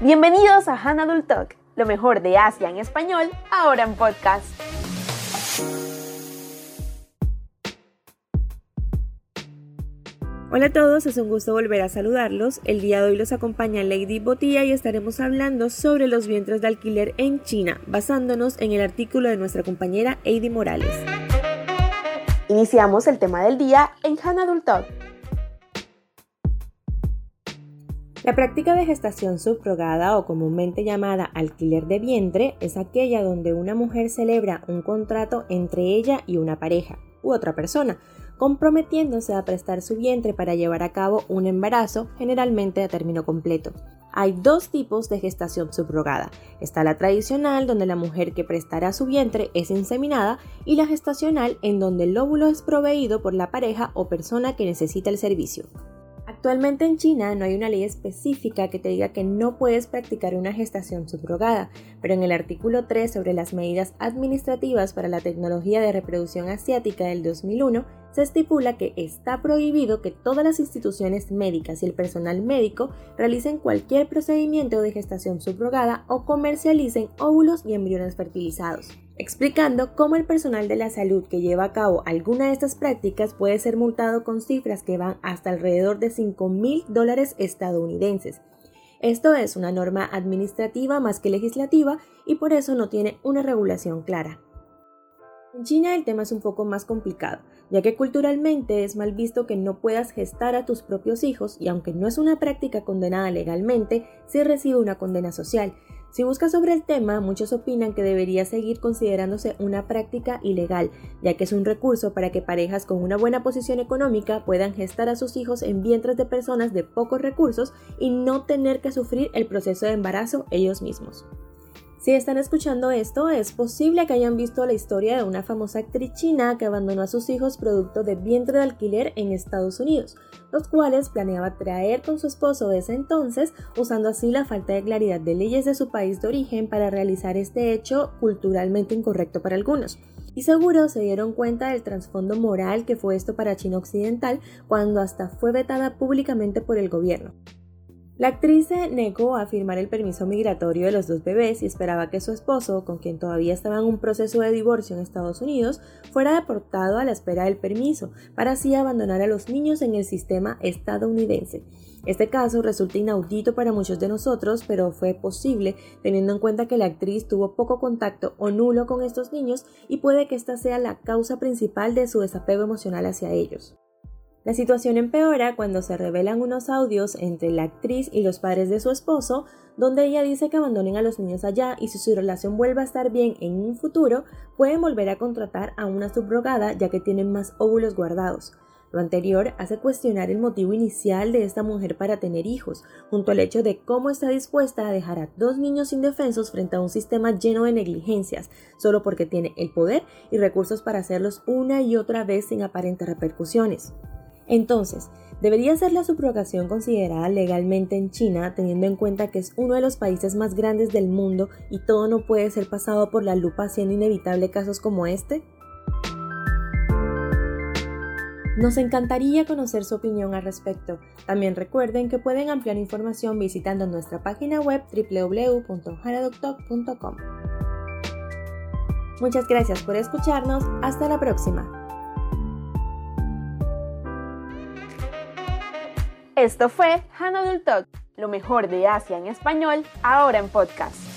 Bienvenidos a Hanadul Talk, lo mejor de Asia en español, ahora en podcast. Hola a todos, es un gusto volver a saludarlos. El día de hoy los acompaña Lady Botía y estaremos hablando sobre los vientres de alquiler en China, basándonos en el artículo de nuestra compañera Heidi Morales. Iniciamos el tema del día en Hanadul Talk. La práctica de gestación subrogada o comúnmente llamada alquiler de vientre es aquella donde una mujer celebra un contrato entre ella y una pareja u otra persona, comprometiéndose a prestar su vientre para llevar a cabo un embarazo, generalmente a término completo. Hay dos tipos de gestación subrogada. Está la tradicional, donde la mujer que prestará su vientre es inseminada, y la gestacional, en donde el óvulo es proveído por la pareja o persona que necesita el servicio. Actualmente en China no hay una ley específica que te diga que no puedes practicar una gestación subrogada, pero en el artículo 3 sobre las medidas administrativas para la tecnología de reproducción asiática del 2001 se estipula que está prohibido que todas las instituciones médicas y el personal médico realicen cualquier procedimiento de gestación subrogada o comercialicen óvulos y embriones fertilizados explicando cómo el personal de la salud que lleva a cabo alguna de estas prácticas puede ser multado con cifras que van hasta alrededor de 5 mil dólares estadounidenses. Esto es una norma administrativa más que legislativa y por eso no tiene una regulación clara. En China el tema es un poco más complicado, ya que culturalmente es mal visto que no puedas gestar a tus propios hijos y aunque no es una práctica condenada legalmente, sí recibe una condena social, si buscas sobre el tema, muchos opinan que debería seguir considerándose una práctica ilegal, ya que es un recurso para que parejas con una buena posición económica puedan gestar a sus hijos en vientres de personas de pocos recursos y no tener que sufrir el proceso de embarazo ellos mismos. Si están escuchando esto, es posible que hayan visto la historia de una famosa actriz china que abandonó a sus hijos producto de vientre de alquiler en Estados Unidos, los cuales planeaba traer con su esposo de ese entonces, usando así la falta de claridad de leyes de su país de origen para realizar este hecho culturalmente incorrecto para algunos. Y seguro se dieron cuenta del trasfondo moral que fue esto para China Occidental cuando hasta fue vetada públicamente por el gobierno. La actriz se negó a firmar el permiso migratorio de los dos bebés y esperaba que su esposo, con quien todavía estaba en un proceso de divorcio en Estados Unidos, fuera deportado a la espera del permiso, para así abandonar a los niños en el sistema estadounidense. Este caso resulta inaudito para muchos de nosotros, pero fue posible teniendo en cuenta que la actriz tuvo poco contacto o nulo con estos niños y puede que esta sea la causa principal de su desapego emocional hacia ellos. La situación empeora cuando se revelan unos audios entre la actriz y los padres de su esposo, donde ella dice que abandonen a los niños allá y si su relación vuelve a estar bien en un futuro, pueden volver a contratar a una subrogada ya que tienen más óvulos guardados. Lo anterior hace cuestionar el motivo inicial de esta mujer para tener hijos, junto al hecho de cómo está dispuesta a dejar a dos niños indefensos frente a un sistema lleno de negligencias, solo porque tiene el poder y recursos para hacerlos una y otra vez sin aparentes repercusiones. Entonces, ¿debería ser la subrogación considerada legalmente en China teniendo en cuenta que es uno de los países más grandes del mundo y todo no puede ser pasado por la lupa haciendo inevitable casos como este? Nos encantaría conocer su opinión al respecto. También recuerden que pueden ampliar información visitando nuestra página web www.hanadoctalk.com. Muchas gracias por escucharnos. Hasta la próxima. Esto fue Hanodul Talk, lo mejor de Asia en español, ahora en podcast.